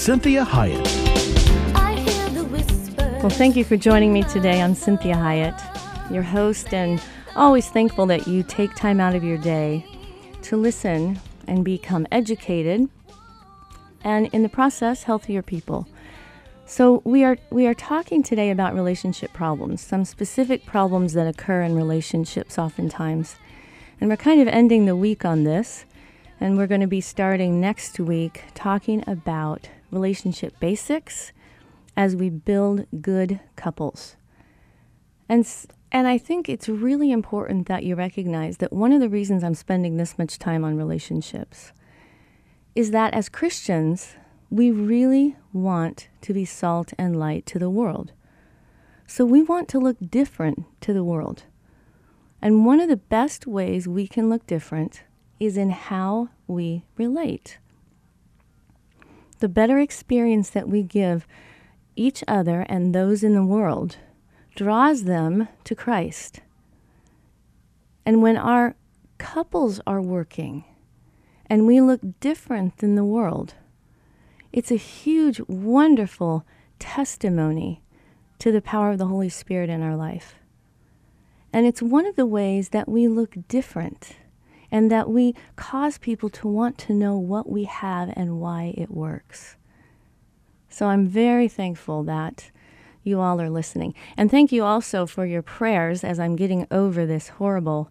Cinthia Hiett. Well, thank you for joining me today. I'm Cinthia Hiett, your host, and always thankful that you take time out of your day to listen and become educated and in the process healthier people. So we are we are talking today about relationship problems, some specific problems that occur in relationships oftentimes. And we're kind of ending the week on this, and we're going to be starting next week talking about relationship basics as we build good couples. And and I think it's really important that you recognize that one of the reasons I'm spending this much time on relationships is that as Christians, we really want to be salt and light to the world. So we want to look different to the world. And one of the best ways we can look different is in how we relate. The better experience that we give each other and those in the world draws them to Christ. And when our couples are working and we look different than the world, it's a huge, wonderful testimony to the power of the Holy Spirit in our life. And it's one of the ways that we look different and that we cause people to want to know what we have and why it works. So I'm very thankful that you all are listening. And thank you also for your prayers as I'm getting over this horrible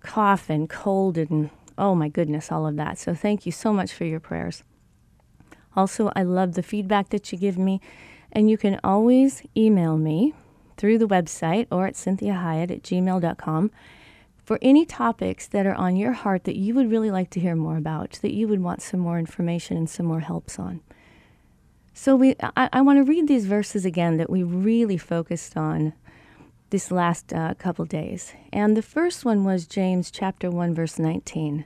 cough and cold and oh my goodness, all of that. So thank you so much for your prayers. Also, I love the feedback that you give me. And you can always email me through the website or at cinthiahiett at gmail.com for any topics that are on your heart that you would really like to hear more about, that you would want some more information and some more helps on. So we, I, I want to read these verses again that we really focused on this last uh, couple days. And the first one was James chapter 1 verse 19.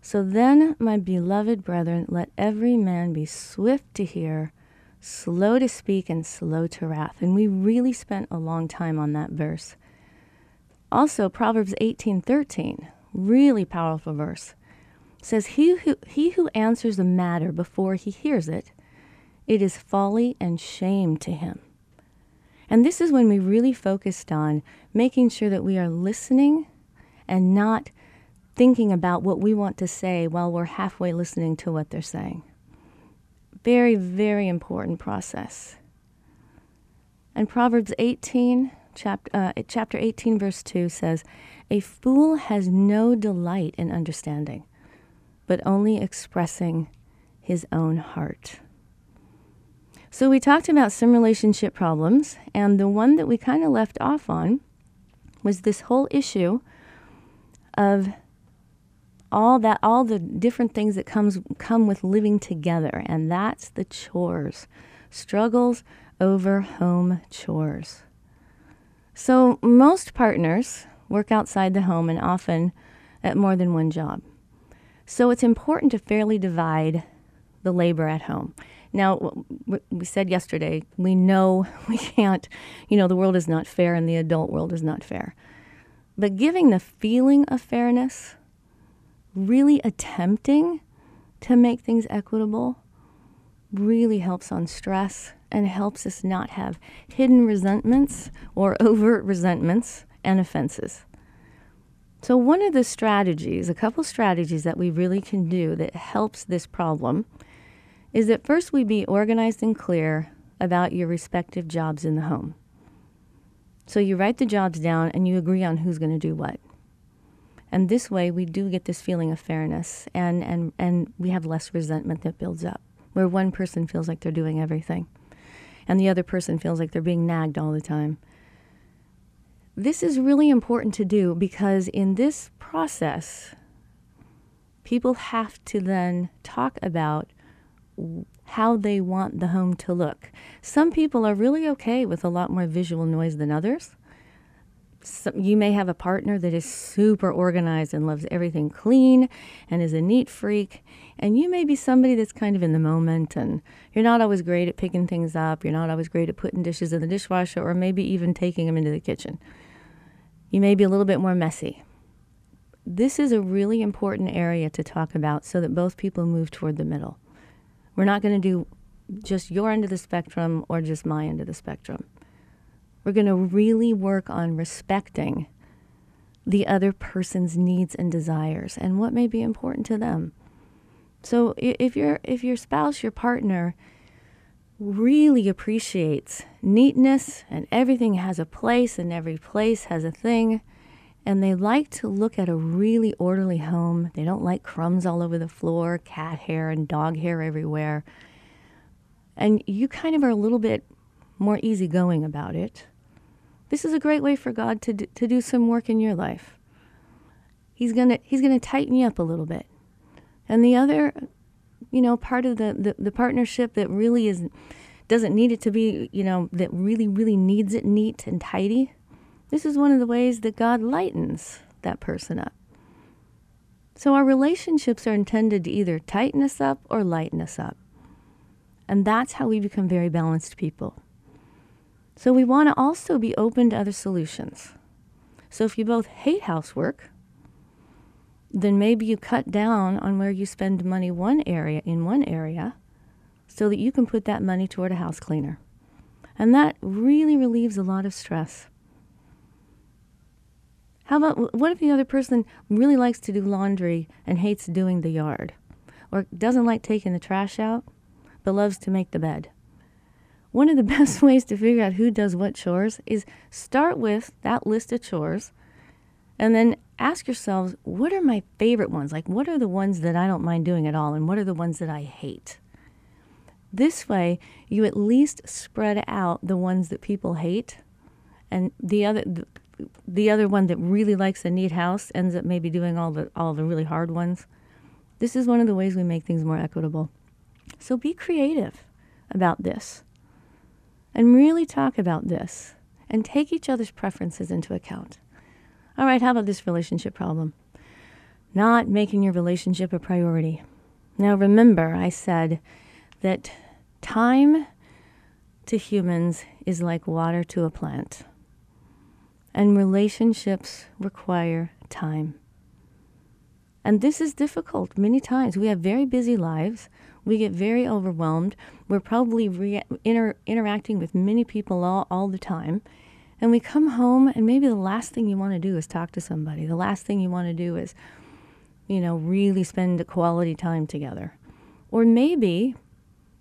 So then, my beloved brethren, let every man be swift to hear, slow to speak, and slow to wrath. And we really spent a long time on that verse. Also, Proverbs 18:13, really powerful verse, says, he who, he who answers a matter before he hears it, it is folly and shame to him. And this is when we really focused on making sure that we are listening and not thinking about what we want to say while we're halfway listening to what they're saying. Very, very important process. And Proverbs 18, chapter, uh, chapter 18, verse 2 says, A fool has no delight in understanding, but only expressing his own heart. So we talked about some relationship problems, and the one that we kind of left off on was this whole issue of all that all the different things that comes come with living together and that's the chores struggles over home chores so most partners work outside the home and often at more than one job. So it's important to fairly divide the labor at home. Now we said yesterday we know we can't you know the world is not fair and the adult world is not fair. But giving the feeling of fairness really attempting to make things equitable really helps on stress and helps us not have hidden resentments or overt resentments and offenses. So, one of the strategies, a couple strategies that we really can do that helps this problem is that first we be organized and clear about your respective jobs in the home. So, you write the jobs down and you agree on who's going to do what. And this way, we do get this feeling of fairness, and, and, and we have less resentment that builds up, where one person feels like they're doing everything, and the other person feels like they're being nagged all the time. This is really important to do because in this process, people have to then talk about how they want the home to look. Some people are really okay with a lot more visual noise than others. Some, you may have a partner that is super organized and loves everything clean and is a neat freak. And you may be somebody that's kind of in the moment and you're not always great at picking things up. You're not always great at putting dishes in the dishwasher or maybe even taking them into the kitchen. You may be a little bit more messy. This is a really important area to talk about so that both people move toward the middle. We're not going to do just your end of the spectrum or just my end of the spectrum. We're going to really work on respecting the other person's needs and desires and what may be important to them. So if your if your spouse, your partner really appreciates neatness and everything has a place and every place has a thing and they like to look at a really orderly home. They don't like crumbs all over the floor, cat hair and dog hair everywhere. And you kind of are a little bit more easygoing about it. This is a great way for God to do, to do some work in your life. He's gonna He's gonna tighten you up a little bit. And the other, you know, part of the, the, the partnership that really is doesn't need it to be, you know, that really, really needs it neat and tidy this is one of the ways that God lightens that person up. So our relationships are intended to either tighten us up or lighten us up. And that's how we become very balanced people. So we want to also be open to other solutions. So if you both hate housework, then maybe you cut down on where you spend money one area in one area so that you can put that money toward a house cleaner. And that really relieves a lot of stress. How about what if the other person really likes to do laundry and hates doing the yard? Or doesn't like taking the trash out, but loves to make the bed? One of the best ways to figure out who does what chores is start with that list of chores and then ask yourselves what are my favorite ones? Like, what are the ones that I don't mind doing at all, and what are the ones that I hate? This way, you at least spread out the ones that people hate, and the other, the other one that really likes a neat house ends up maybe doing all the all the really hard ones. This is one of the ways we make things more equitable. So be creative about this. And really talk about this and take each other's preferences into account. All right, how about this relationship problem? Not making your relationship a priority. Now remember, I said that time to humans is like water to a plant. And relationships require time. And this is difficult many times. We have very busy lives. We get very overwhelmed. We're probably re- inter- interacting with many people all, all the time. And we come home, and maybe the last thing you want to do is talk to somebody. The last thing you want to do is, you know, really spend quality time together. Or maybe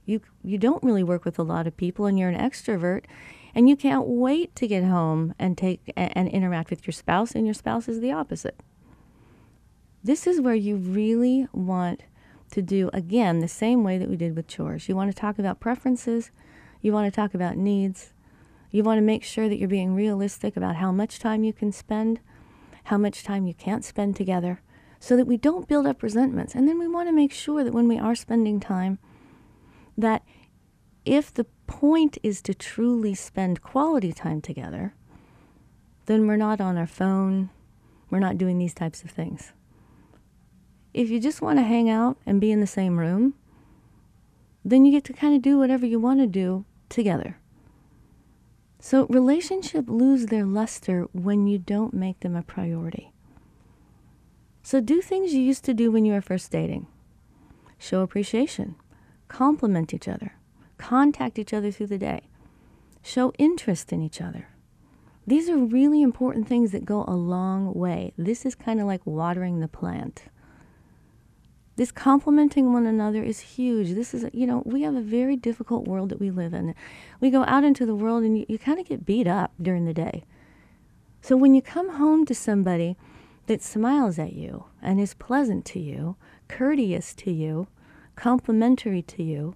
you, you don't really work with a lot of people and you're an extrovert and you can't wait to get home and take and interact with your spouse and your spouse is the opposite this is where you really want to do again the same way that we did with chores you want to talk about preferences you want to talk about needs you want to make sure that you're being realistic about how much time you can spend how much time you can't spend together so that we don't build up resentments and then we want to make sure that when we are spending time that if the point is to truly spend quality time together, then we're not on our phone, we're not doing these types of things. If you just want to hang out and be in the same room, then you get to kind of do whatever you want to do together. So relationships lose their luster when you don't make them a priority. So do things you used to do when you were first dating. Show appreciation. Compliment each other contact each other through the day, show interest in each other. These are really important things that go a long way. This is kind of like watering the plant. This complementing one another is huge. This is, you know, we have a very difficult world that we live in. We go out into the world and you, you kind of get beat up during the day. So when you come home to somebody that smiles at you and is pleasant to you, courteous to you, complimentary to you,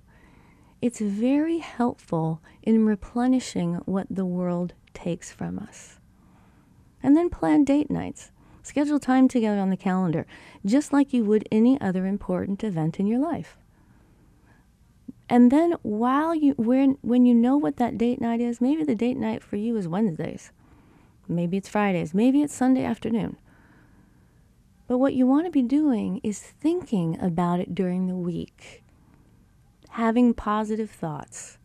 it's very helpful in replenishing what the world takes from us. And then plan date nights. Schedule time together on the calendar, just like you would any other important event in your life. And then while you when when you know what that date night is, maybe the date night for you is Wednesdays. Maybe it's Fridays, maybe it's Sunday afternoon. But what you want to be doing is thinking about it during the week. Having positive thoughts.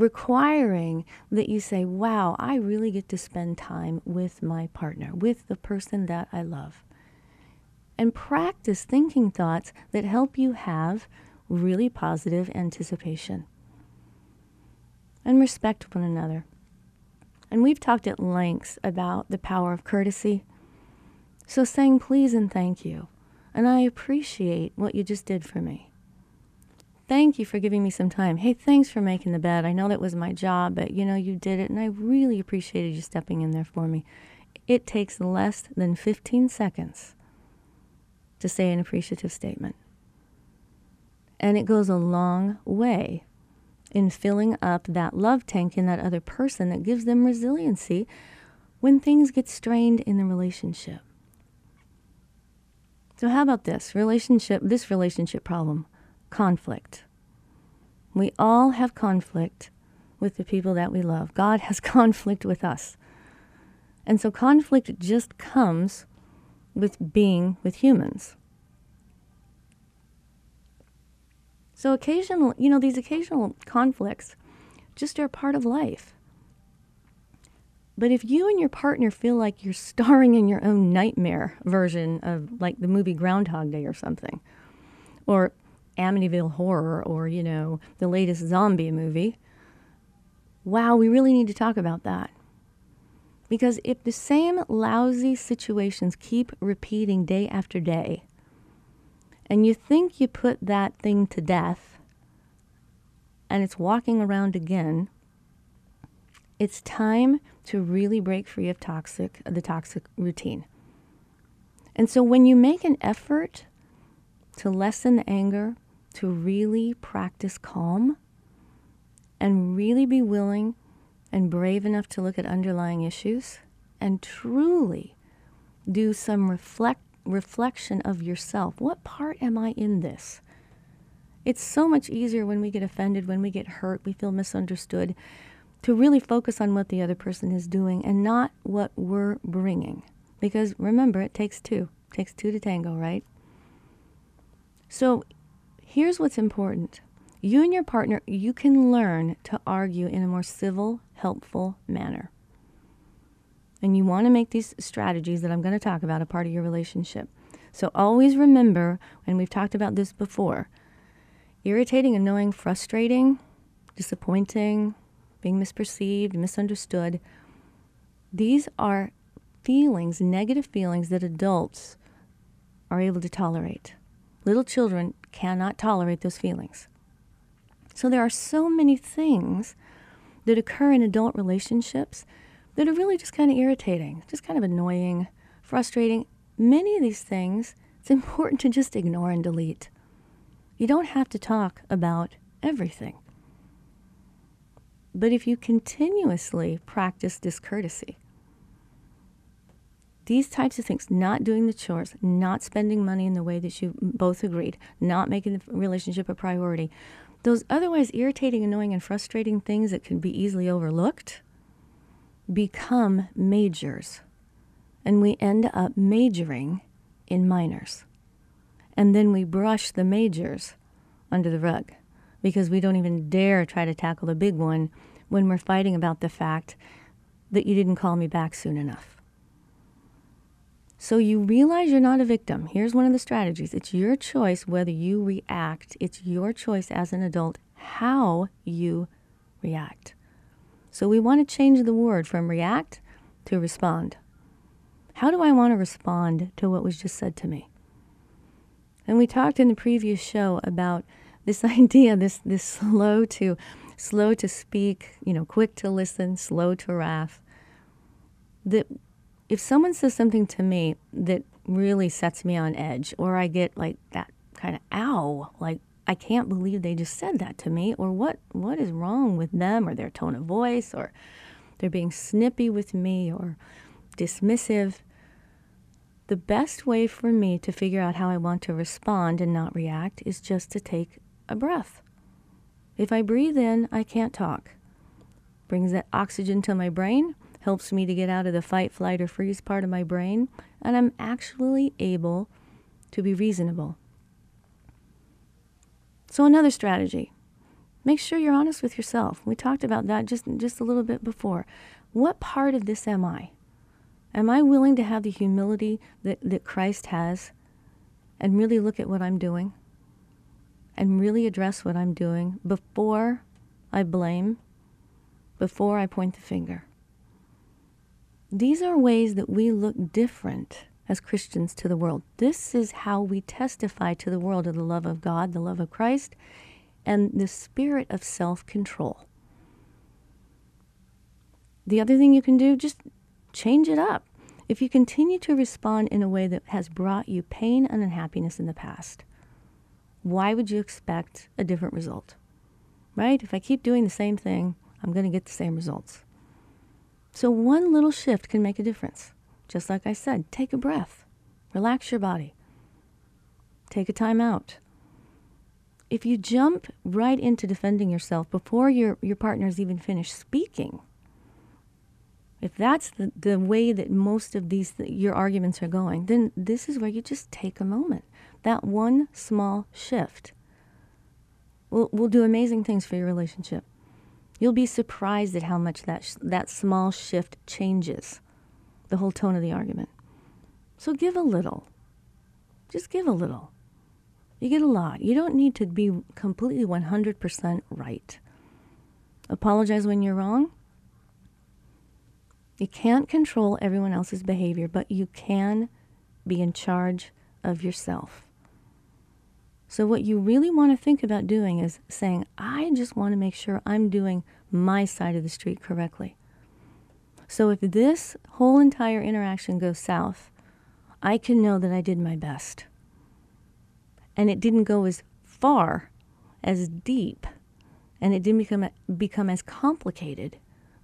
Requiring that you say, wow, I really get to spend time with my partner, with the person that I love. And practice thinking thoughts that help you have really positive anticipation. And respect one another. And we've talked at length about the power of courtesy. So saying please and thank you. And I appreciate what you just did for me. Thank you for giving me some time. Hey, thanks for making the bed. I know that was my job, but you know, you did it, and I really appreciated you stepping in there for me. It takes less than 15 seconds to say an appreciative statement. And it goes a long way in filling up that love tank in that other person that gives them resiliency when things get strained in the relationship. So, how about this relationship, this relationship problem? Conflict. We all have conflict with the people that we love. God has conflict with us. And so, conflict just comes with being with humans. So occasional, you know, these occasional conflicts just are part of life. But if you and your partner feel like you're starring in your own nightmare version of like the movie Groundhog Day or something, or Amityville Horror, or, you know, the latest zombie movie, wow, we really need to talk about that. Because if the same lousy situations keep repeating day after day, and you think you put that thing to death and it's walking around again, it's time to really break free of toxic the toxic routine. And so when you make an effort to lessen anger, to really practice calm and really be willing and brave enough to look at underlying issues and truly do some reflect reflection of yourself. What part am I in this? It's so much easier when we get offended, when we get hurt, we feel misunderstood, to really focus on what the other person is doing and not what we're bringing. Because remember, it takes two. It takes two to tango, right? So here's what's important. You and your partner, you can learn to argue in a more civil, helpful manner and you want to make these strategies that I'm going to talk about a part of your relationship. So always remember, and we've talked about this before irritating, annoying, frustrating, disappointing, being misperceived, misunderstood. These are feelings, negative feelings that adults are able to tolerate. Little children cannot tolerate those feelings. So there are so many things that occur in adult relationships that are really just kind of irritating, just kind of annoying, frustrating. Many of these things, it's important to just ignore and delete. You don't have to talk about everything. But if you continuously practice discourtesy, these types of things, not doing the chores, not spending money in the way that you both agreed, not making the relationship a priority, those otherwise irritating, annoying, and frustrating things that can be easily overlooked, become majors. And we end up majoring in minors. And then we brush the majors under the rug because we don't even dare try to tackle the big one when we're fighting about the fact that you didn't call me back soon enough. So you realize you're not a victim. Here's one of the strategies it's your choice whether you react, it's your choice as an adult how you react. So we want to change the word from react to respond. How do I want to respond to what was just said to me? And we talked in the previous show about this idea, this this slow to slow to speak, you know, quick to listen, slow to wrath. That if someone says something to me that really sets me on edge, or I get like that kind of ow, like I can't believe they just said that to me, or what, what is wrong with them, or their tone of voice, or they're being snippy with me, or dismissive. The best way for me to figure out how I want to respond and not react is just to take a breath. If I breathe in, I can't talk. Brings that oxygen to my brain, helps me to get out of the fight, flight, or freeze part of my brain, and I'm actually able to be reasonable. So, another strategy make sure you're honest with yourself. We talked about that just, just a little bit before. What part of this am I? Am I willing to have the humility that, that Christ has and really look at what I'm doing and really address what I'm doing before I blame, before I point the finger? These are ways that we look different as Christians to the world. This is how we testify to the world of the love of God, the love of Christ, and the spirit of self control. The other thing you can do, just change it up. If you continue to respond in a way that has brought you pain and unhappiness in the past, why would you expect a different result? Right? If I keep doing the same thing, I'm going to get the same results. So, one little shift can make a difference. Just like I said, take a breath, relax your body, take a time out. If you jump right into defending yourself before your, your partner's even finished speaking, if that's the, the way that most of these your arguments are going, then this is where you just take a moment. That one small shift will, will do amazing things for your relationship. You'll be surprised at how much that, sh- that small shift changes the whole tone of the argument. So give a little. Just give a little. You get a lot. You don't need to be completely 100% right. Apologize when you're wrong. You can't control everyone else's behavior, but you can be in charge of yourself. So, what you really want to think about doing is saying, I just want to make sure I'm doing my side of the street correctly. So, if this whole entire interaction goes south, I can know that I did my best. And it didn't go as far, as deep, and it didn't become, become as complicated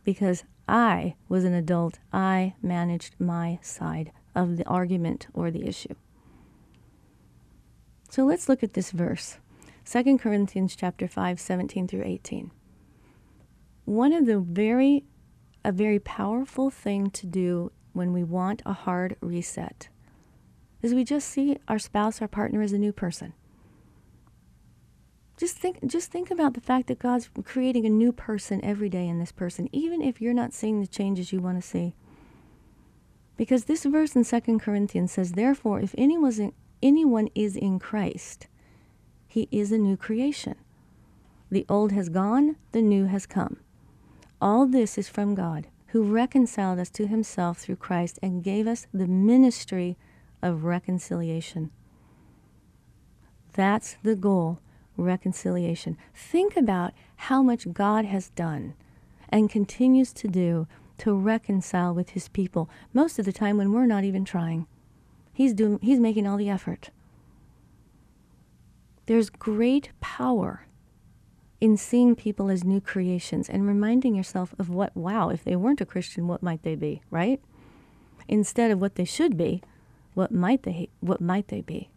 because I was an adult. I managed my side of the argument or the issue. So let's look at this verse. 2 Corinthians chapter 5, 17 through 18. One of the very a very powerful thing to do when we want a hard reset is we just see our spouse, our partner as a new person. Just think just think about the fact that God's creating a new person every day in this person, even if you're not seeing the changes you want to see. Because this verse in 2 Corinthians says, Therefore, if anyone's in, anyone is in Christ, he is a new creation. The old has gone, the new has come. All this is from God, who reconciled us to himself through Christ and gave us the ministry of reconciliation. That's the goal reconciliation. Think about how much God has done and continues to do to reconcile with his people most of the time when we're not even trying. He's doing he's making all the effort. There's great power in seeing people as new creations and reminding yourself of what wow, if they weren't a Christian, what might they be, right? Instead of what they should be, what might they what might they be?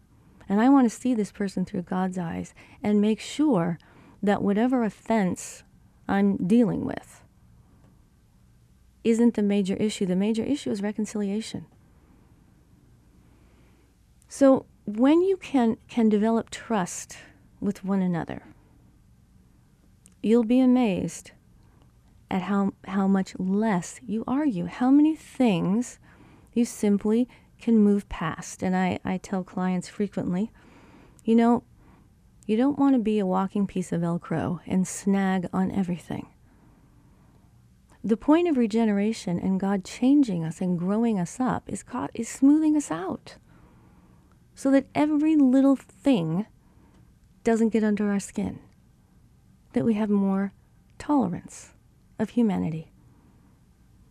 And I want to see this person through God's eyes and make sure that whatever offense I'm dealing with isn't the major issue. The major issue is reconciliation. So when you can, can develop trust with one another, you'll be amazed at how, how much less you argue, how many things you simply can move past. And I, I tell clients frequently, you know, you don't want to be a walking piece of Velcro and snag on everything. The point of regeneration and God changing us and growing us up is, caught, is smoothing us out so that every little thing doesn't get under our skin, that we have more tolerance of humanity.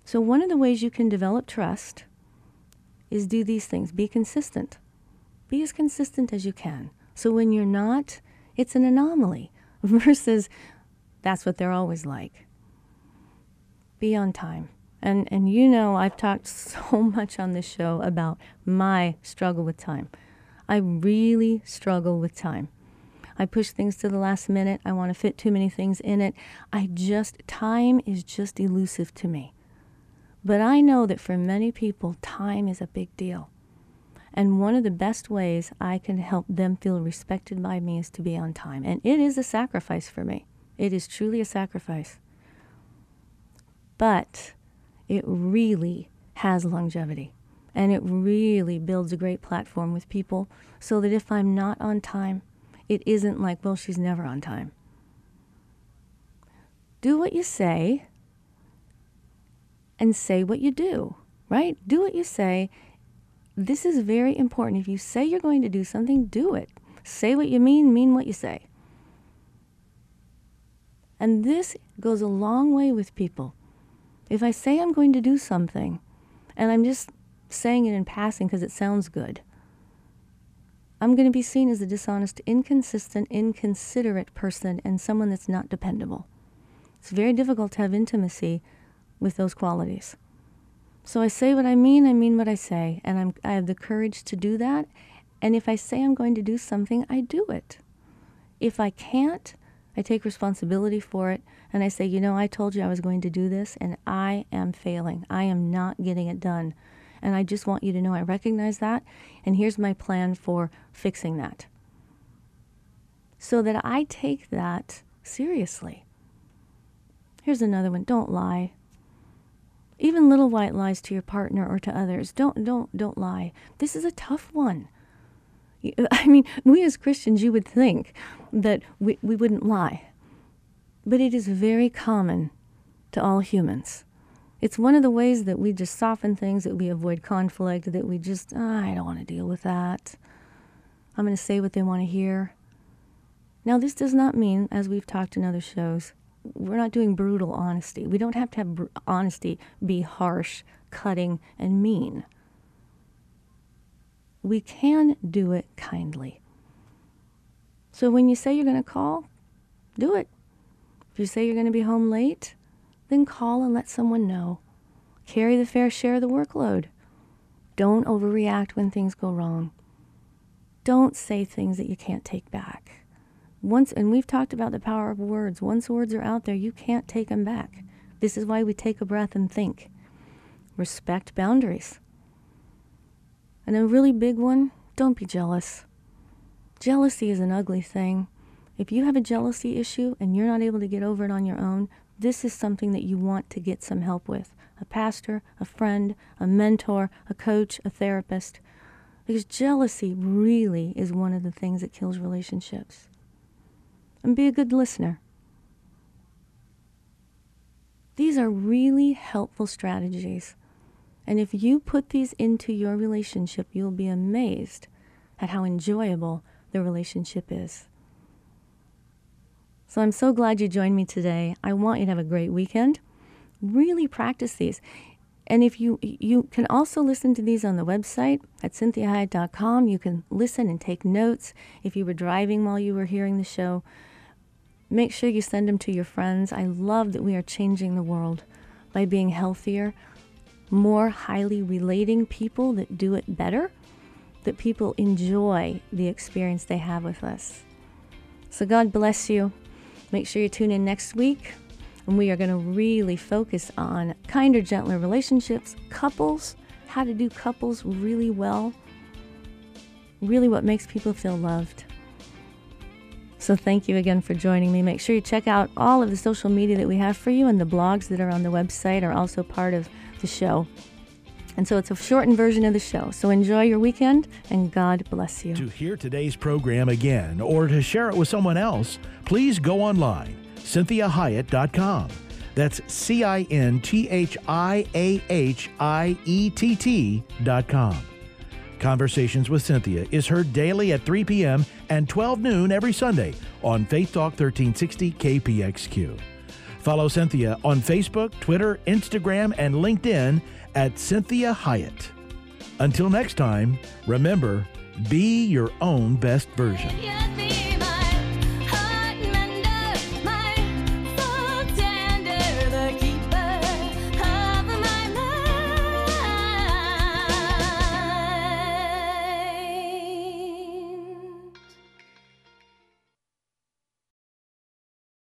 So, one of the ways you can develop trust is do these things be consistent. Be as consistent as you can. So, when you're not, it's an anomaly versus that's what they're always like. Be on time. And, and you know, I've talked so much on this show about my struggle with time. I really struggle with time. I push things to the last minute. I want to fit too many things in it. I just, time is just elusive to me. But I know that for many people, time is a big deal. And one of the best ways I can help them feel respected by me is to be on time. And it is a sacrifice for me. It is truly a sacrifice. But it really has longevity. And it really builds a great platform with people so that if I'm not on time, it isn't like, well, she's never on time. Do what you say and say what you do, right? Do what you say. This is very important. If you say you're going to do something, do it. Say what you mean, mean what you say. And this goes a long way with people. If I say I'm going to do something and I'm just saying it in passing because it sounds good, I'm going to be seen as a dishonest, inconsistent, inconsiderate person and someone that's not dependable. It's very difficult to have intimacy with those qualities. So I say what I mean, I mean what I say, and I'm, I have the courage to do that. And if I say I'm going to do something, I do it. If I can't, I take responsibility for it and I say, you know, I told you I was going to do this and I am failing. I am not getting it done. And I just want you to know I recognize that and here's my plan for fixing that. So that I take that seriously. Here's another one don't lie. Even little white lies to your partner or to others. Don't don't don't lie. This is a tough one. I mean, we as Christians, you would think that we, we wouldn't lie. But it is very common to all humans. It's one of the ways that we just soften things, that we avoid conflict, that we just, oh, I don't want to deal with that. I'm going to say what they want to hear. Now, this does not mean, as we've talked in other shows, we're not doing brutal honesty. We don't have to have br- honesty be harsh, cutting, and mean we can do it kindly. So when you say you're going to call, do it. If you say you're going to be home late, then call and let someone know. Carry the fair share of the workload. Don't overreact when things go wrong. Don't say things that you can't take back. Once and we've talked about the power of words. Once words are out there, you can't take them back. This is why we take a breath and think. Respect boundaries. And a really big one don't be jealous. Jealousy is an ugly thing. If you have a jealousy issue and you're not able to get over it on your own, this is something that you want to get some help with a pastor, a friend, a mentor, a coach, a therapist. Because jealousy really is one of the things that kills relationships. And be a good listener. These are really helpful strategies and if you put these into your relationship, you'll be amazed at how enjoyable the relationship is. So I'm so glad you joined me today. I want you to have a great weekend. Really practice these. And if you you can also listen to these on the website at cinthiahiett.com. You can listen and take notes. If you were driving while you were hearing the show, make sure you send them to your friends. I love that we are changing the world by being healthier, more highly relating people that do it better, that people enjoy the experience they have with us. So, God bless you. Make sure you tune in next week, and we are going to really focus on kinder, gentler relationships, couples, how to do couples really well, really what makes people feel loved. So, thank you again for joining me. Make sure you check out all of the social media that we have for you, and the blogs that are on the website are also part of the show. And so it's a shortened version of the show. So enjoy your weekend and God bless you. To hear today's program again or to share it with someone else, please go online, cinthiahiett.com. That's C I N T H I A H I E T T.com. Conversations with Cinthia is heard daily at 3 p.m. and 12 noon every Sunday on Faith Talk 1360 KPXQ. Follow Cinthia on Facebook, Twitter, Instagram, and LinkedIn at Cinthia Hiett. Until next time, remember, be your own best version.